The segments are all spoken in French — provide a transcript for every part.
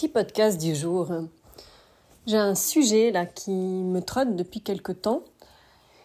Petit podcast du jour. J'ai un sujet là qui me trotte depuis quelque temps.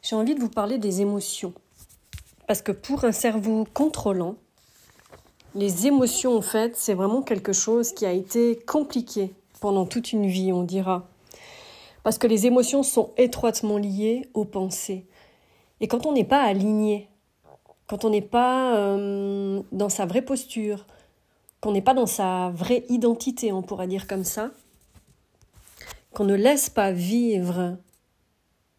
J'ai envie de vous parler des émotions. Parce que pour un cerveau contrôlant, les émotions en fait, c'est vraiment quelque chose qui a été compliqué pendant toute une vie, on dira. Parce que les émotions sont étroitement liées aux pensées. Et quand on n'est pas aligné, quand on n'est pas euh, dans sa vraie posture, qu'on n'est pas dans sa vraie identité, on pourra dire comme ça, qu'on ne laisse pas vivre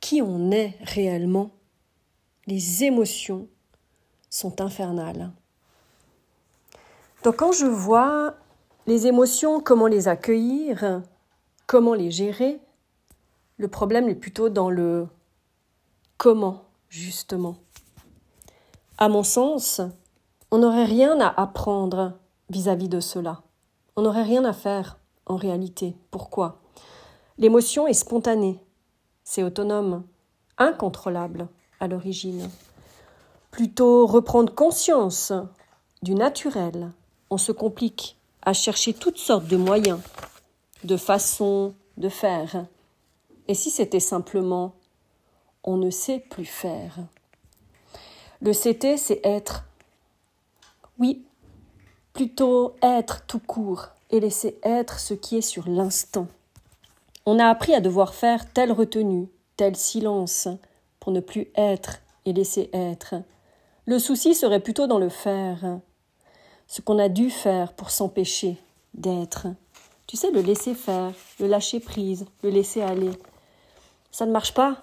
qui on est réellement, les émotions sont infernales. Donc quand je vois les émotions, comment les accueillir, comment les gérer, le problème est plutôt dans le comment, justement. À mon sens, on n'aurait rien à apprendre vis-à-vis de cela. On n'aurait rien à faire en réalité. Pourquoi? L'émotion est spontanée, c'est autonome, incontrôlable à l'origine. Plutôt reprendre conscience du naturel, on se complique à chercher toutes sortes de moyens, de façons de faire. Et si c'était simplement on ne sait plus faire Le CT, c'est être. Oui, plutôt être tout court et laisser être ce qui est sur l'instant. On a appris à devoir faire telle retenue, tel silence, pour ne plus être et laisser être. Le souci serait plutôt dans le faire, ce qu'on a dû faire pour s'empêcher d'être. Tu sais, le laisser faire, le lâcher prise, le laisser aller. Ça ne marche pas.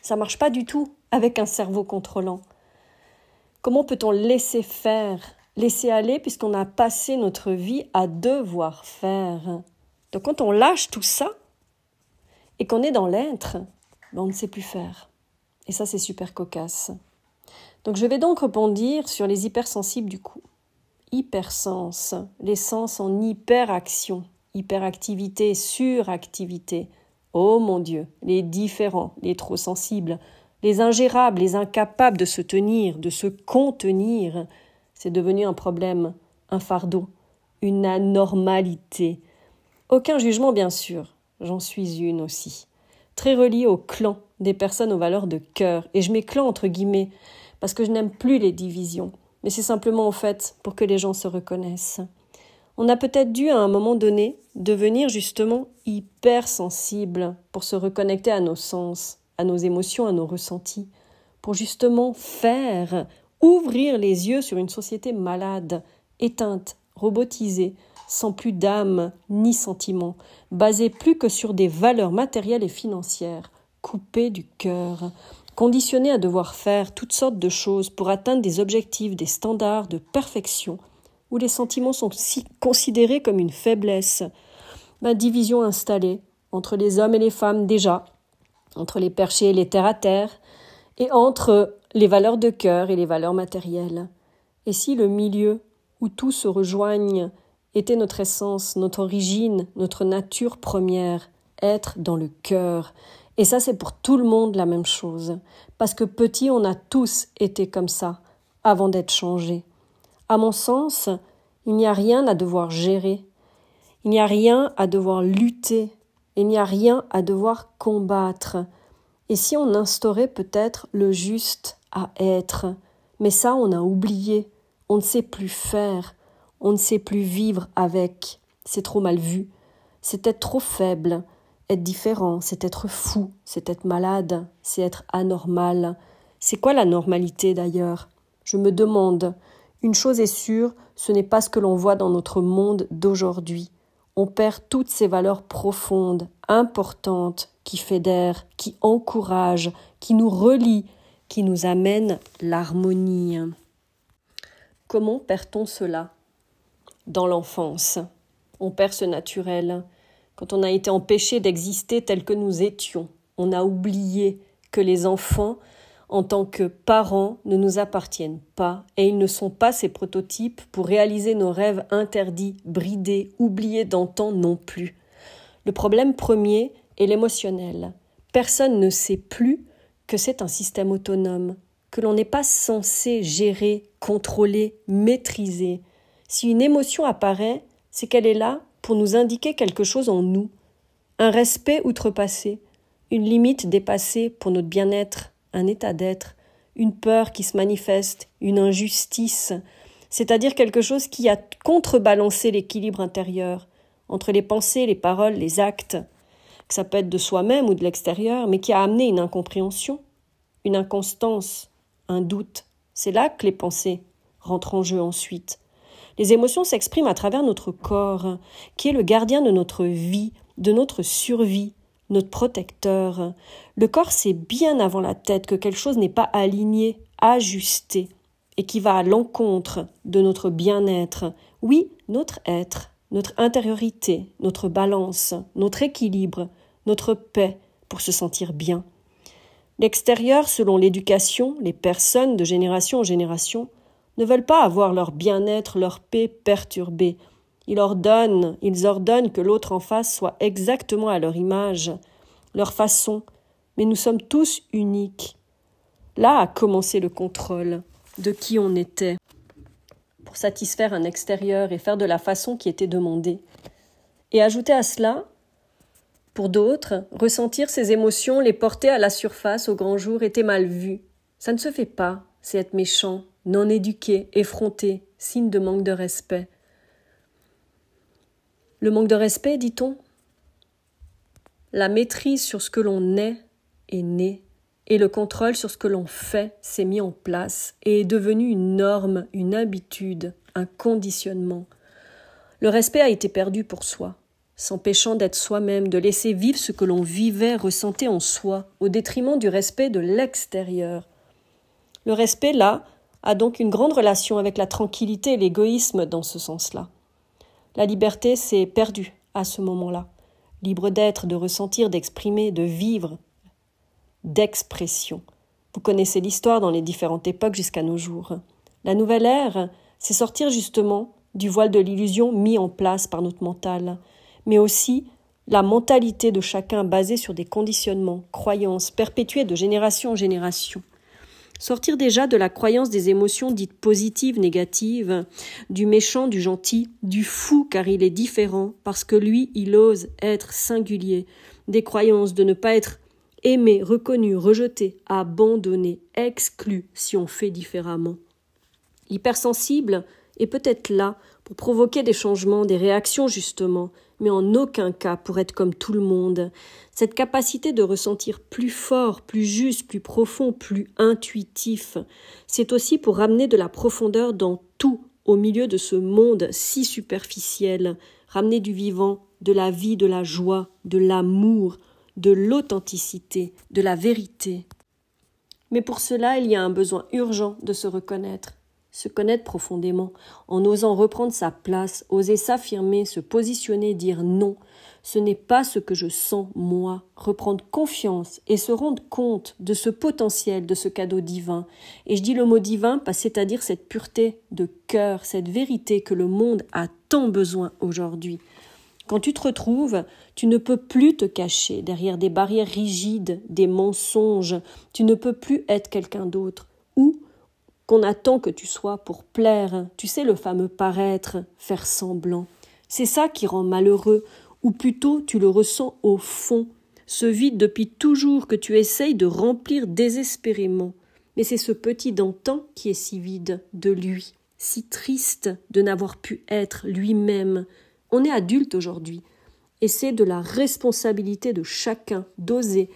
Ça ne marche pas du tout avec un cerveau contrôlant. Comment peut-on laisser faire laisser aller puisqu'on a passé notre vie à devoir faire. Donc quand on lâche tout ça et qu'on est dans l'être, ben, on ne sait plus faire. Et ça, c'est super cocasse. Donc je vais donc rebondir sur les hypersensibles du coup. Hypersens, les sens en hyperaction, hyperactivité, suractivité. Oh mon Dieu, les différents, les trop sensibles, les ingérables, les incapables de se tenir, de se contenir, c'est devenu un problème, un fardeau, une anormalité. Aucun jugement, bien sûr, j'en suis une aussi. Très reliée au clan des personnes aux valeurs de cœur, et je mets clan entre guillemets, parce que je n'aime plus les divisions, mais c'est simplement en fait pour que les gens se reconnaissent. On a peut-être dû à un moment donné devenir justement hypersensible pour se reconnecter à nos sens, à nos émotions, à nos ressentis, pour justement faire ouvrir les yeux sur une société malade, éteinte, robotisée, sans plus d'âme ni sentiment, basée plus que sur des valeurs matérielles et financières, coupée du cœur, conditionnée à devoir faire toutes sortes de choses pour atteindre des objectifs, des standards de perfection, où les sentiments sont si considérés comme une faiblesse, ma division installée entre les hommes et les femmes déjà, entre les perchés et les terre à terre, et entre les valeurs de cœur et les valeurs matérielles. Et si le milieu où tout se rejoignent était notre essence, notre origine, notre nature première, être dans le cœur. Et ça, c'est pour tout le monde la même chose. Parce que petit, on a tous été comme ça, avant d'être changés. À mon sens, il n'y a rien à devoir gérer. Il n'y a rien à devoir lutter. Il n'y a rien à devoir combattre. Et si on instaurait peut-être le juste à être? Mais ça, on a oublié. On ne sait plus faire. On ne sait plus vivre avec. C'est trop mal vu. C'est être trop faible. Être différent, c'est être fou, c'est être malade, c'est être anormal. C'est quoi la normalité d'ailleurs? Je me demande. Une chose est sûre, ce n'est pas ce que l'on voit dans notre monde d'aujourd'hui. On perd toutes ces valeurs profondes, importantes, qui fédère, qui encourage, qui nous relie, qui nous amène l'harmonie. Comment perd-on cela Dans l'enfance? On perd ce naturel. Quand on a été empêché d'exister tel que nous étions, on a oublié que les enfants, en tant que parents, ne nous appartiennent pas et ils ne sont pas ces prototypes pour réaliser nos rêves interdits, bridés, oubliés d'antan non plus. Le problème premier, et l'émotionnel. Personne ne sait plus que c'est un système autonome, que l'on n'est pas censé gérer, contrôler, maîtriser. Si une émotion apparaît, c'est qu'elle est là pour nous indiquer quelque chose en nous, un respect outrepassé, une limite dépassée pour notre bien-être, un état d'être, une peur qui se manifeste, une injustice, c'est-à-dire quelque chose qui a contrebalancé l'équilibre intérieur entre les pensées, les paroles, les actes, que ça peut être de soi-même ou de l'extérieur, mais qui a amené une incompréhension, une inconstance, un doute. C'est là que les pensées rentrent en jeu ensuite. Les émotions s'expriment à travers notre corps, qui est le gardien de notre vie, de notre survie, notre protecteur. Le corps sait bien avant la tête que quelque chose n'est pas aligné, ajusté, et qui va à l'encontre de notre bien-être, oui, notre être, notre intériorité, notre balance, notre équilibre, notre paix, pour se sentir bien. L'extérieur, selon l'éducation, les personnes de génération en génération, ne veulent pas avoir leur bien-être, leur paix perturbée, ils ordonnent, ils ordonnent que l'autre en face soit exactement à leur image, leur façon, mais nous sommes tous uniques. Là a commencé le contrôle de qui on était, pour satisfaire un extérieur et faire de la façon qui était demandée. Et ajouter à cela, pour d'autres, ressentir ces émotions, les porter à la surface au grand jour était mal vu. Ça ne se fait pas, c'est être méchant, non éduqué, effronté, signe de manque de respect. Le manque de respect, dit-on La maîtrise sur ce que l'on est est née, et le contrôle sur ce que l'on fait s'est mis en place et est devenu une norme, une habitude, un conditionnement. Le respect a été perdu pour soi, s'empêchant d'être soi-même, de laisser vivre ce que l'on vivait, ressentait en soi, au détriment du respect de l'extérieur. Le respect, là, a donc une grande relation avec la tranquillité et l'égoïsme dans ce sens-là. La liberté s'est perdue à ce moment-là. Libre d'être, de ressentir, d'exprimer, de vivre, d'expression. Vous connaissez l'histoire dans les différentes époques jusqu'à nos jours. La nouvelle ère, c'est sortir justement du voile de l'illusion mis en place par notre mental, mais aussi la mentalité de chacun basée sur des conditionnements, croyances perpétuées de génération en génération. Sortir déjà de la croyance des émotions dites positives, négatives, du méchant, du gentil, du fou car il est différent, parce que lui, il ose être singulier, des croyances de ne pas être aimé, reconnu, rejeté, abandonné, exclu si on fait différemment. L'hypersensible est peut-être là pour provoquer des changements, des réactions justement, mais en aucun cas pour être comme tout le monde. Cette capacité de ressentir plus fort, plus juste, plus profond, plus intuitif, c'est aussi pour ramener de la profondeur dans tout au milieu de ce monde si superficiel, ramener du vivant, de la vie, de la joie, de l'amour, de l'authenticité, de la vérité. Mais pour cela, il y a un besoin urgent de se reconnaître, se connaître profondément, en osant reprendre sa place, oser s'affirmer, se positionner, dire non, ce n'est pas ce que je sens moi, reprendre confiance et se rendre compte de ce potentiel, de ce cadeau divin. Et je dis le mot divin, c'est-à-dire cette pureté de cœur, cette vérité que le monde a tant besoin aujourd'hui. Quand tu te retrouves, tu ne peux plus te cacher derrière des barrières rigides, des mensonges, tu ne peux plus être quelqu'un d'autre. Qu'on attend que tu sois pour plaire, tu sais le fameux paraître, faire semblant. C'est ça qui rend malheureux, ou plutôt tu le ressens au fond, ce vide depuis toujours que tu essayes de remplir désespérément. Mais c'est ce petit d'antan qui est si vide de lui, si triste de n'avoir pu être lui-même. On est adulte aujourd'hui, et c'est de la responsabilité de chacun d'oser.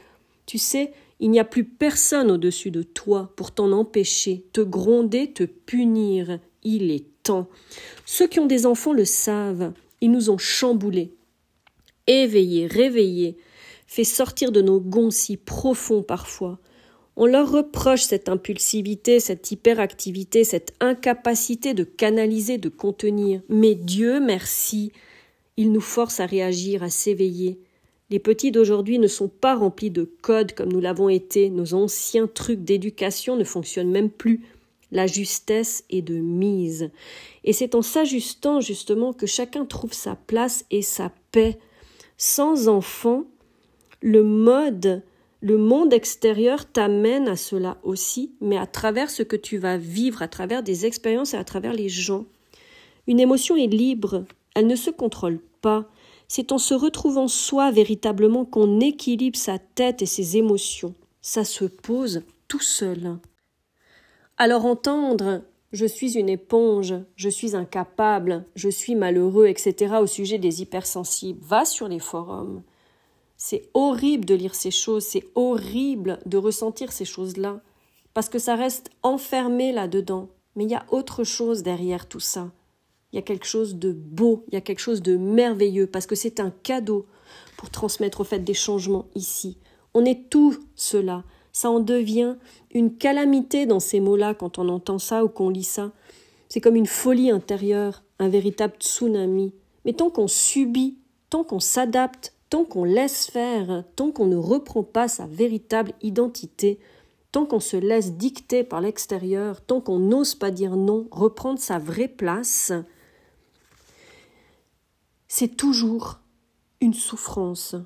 Tu sais, il n'y a plus personne au-dessus de toi pour t'en empêcher, te gronder, te punir. Il est temps. Ceux qui ont des enfants le savent. Ils nous ont chamboulés, éveillés, réveillés, fait sortir de nos gonds si profonds parfois. On leur reproche cette impulsivité, cette hyperactivité, cette incapacité de canaliser, de contenir. Mais Dieu merci, il nous force à réagir, à s'éveiller. Les petits d'aujourd'hui ne sont pas remplis de codes comme nous l'avons été, nos anciens trucs d'éducation ne fonctionnent même plus. La justesse est de mise. Et c'est en s'ajustant justement que chacun trouve sa place et sa paix. Sans enfant, le mode, le monde extérieur t'amène à cela aussi, mais à travers ce que tu vas vivre, à travers des expériences et à travers les gens. Une émotion est libre, Elle ne se contrôle C'est en se retrouvant soi véritablement qu'on équilibre sa tête et ses émotions. Ça se pose tout seul. Alors entendre je suis une éponge, je suis incapable, je suis malheureux, etc. au sujet des hypersensibles, va sur les forums. C'est horrible de lire ces choses, c'est horrible de ressentir ces choses-là, parce que ça reste enfermé là-dedans. Mais il y a autre chose derrière tout ça. Il y a quelque chose de beau, il y a quelque chose de merveilleux, parce que c'est un cadeau pour transmettre au fait des changements ici. On est tout cela. Ça en devient une calamité dans ces mots-là quand on entend ça ou qu'on lit ça. C'est comme une folie intérieure, un véritable tsunami. Mais tant qu'on subit, tant qu'on s'adapte, tant qu'on laisse faire, tant qu'on ne reprend pas sa véritable identité, tant qu'on se laisse dicter par l'extérieur, tant qu'on n'ose pas dire non, reprendre sa vraie place, c'est toujours une souffrance.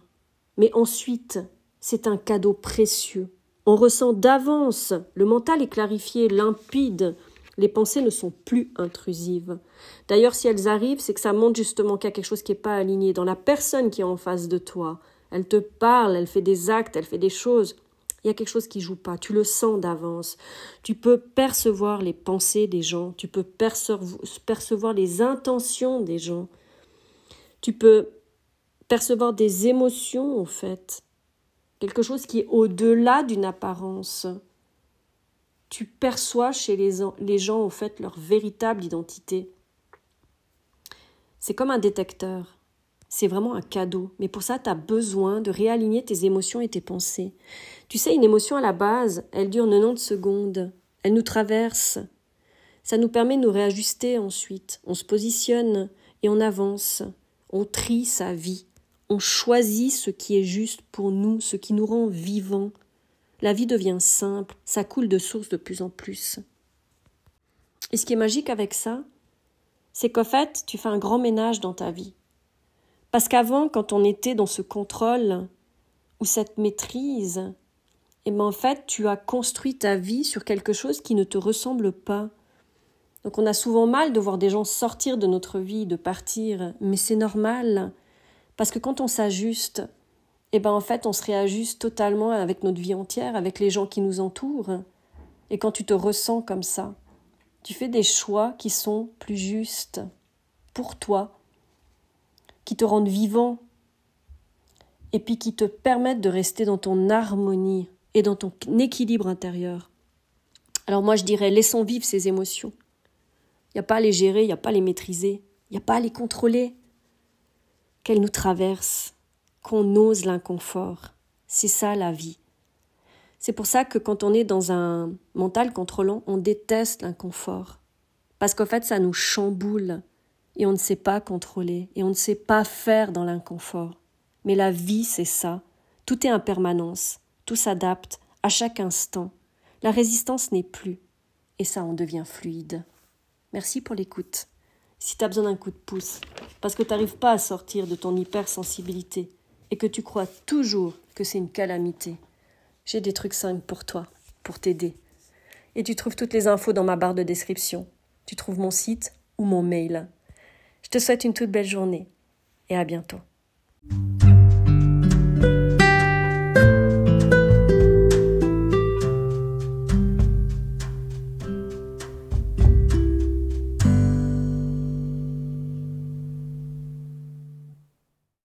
Mais ensuite, c'est un cadeau précieux. On ressent d'avance, le mental est clarifié, limpide, les pensées ne sont plus intrusives. D'ailleurs, si elles arrivent, c'est que ça montre justement qu'il y a quelque chose qui n'est pas aligné dans la personne qui est en face de toi. Elle te parle, elle fait des actes, elle fait des choses. Il y a quelque chose qui joue pas. Tu le sens d'avance. Tu peux percevoir les pensées des gens. Tu peux percevoir les intentions des gens. Tu peux percevoir des émotions, en fait. Quelque chose qui est au-delà d'une apparence tu perçois chez les, les gens, en fait, leur véritable identité. C'est comme un détecteur. C'est vraiment un cadeau. Mais pour ça, tu as besoin de réaligner tes émotions et tes pensées. Tu sais, une émotion à la base, elle dure 90 secondes. Elle nous traverse. Ça nous permet de nous réajuster ensuite. On se positionne et on avance. On trie sa vie. On choisit ce qui est juste pour nous, ce qui nous rend vivants, la vie devient simple, ça coule de source de plus en plus. Et ce qui est magique avec ça, c'est qu'en fait, tu fais un grand ménage dans ta vie. Parce qu'avant, quand on était dans ce contrôle ou cette maîtrise, eh ben en fait, tu as construit ta vie sur quelque chose qui ne te ressemble pas. Donc on a souvent mal de voir des gens sortir de notre vie, de partir, mais c'est normal. Parce que quand on s'ajuste, eh ben en fait on se réajuste totalement avec notre vie entière, avec les gens qui nous entourent. Et quand tu te ressens comme ça, tu fais des choix qui sont plus justes pour toi, qui te rendent vivant, et puis qui te permettent de rester dans ton harmonie et dans ton équilibre intérieur. Alors moi je dirais laissons vivre ces émotions. Il n'y a pas à les gérer, il n'y a pas à les maîtriser, il n'y a pas à les contrôler. Qu'elles nous traversent, qu'on ose l'inconfort. C'est ça la vie. C'est pour ça que quand on est dans un mental contrôlant, on déteste l'inconfort. Parce qu'en fait, ça nous chamboule et on ne sait pas contrôler et on ne sait pas faire dans l'inconfort. Mais la vie, c'est ça. Tout est impermanence, tout s'adapte à chaque instant. La résistance n'est plus et ça en devient fluide. Merci pour l'écoute. Si tu as besoin d'un coup de pouce, parce que tu n'arrives pas à sortir de ton hypersensibilité, et que tu crois toujours que c'est une calamité, j'ai des trucs simples pour toi, pour t'aider. Et tu trouves toutes les infos dans ma barre de description. Tu trouves mon site ou mon mail. Je te souhaite une toute belle journée et à bientôt.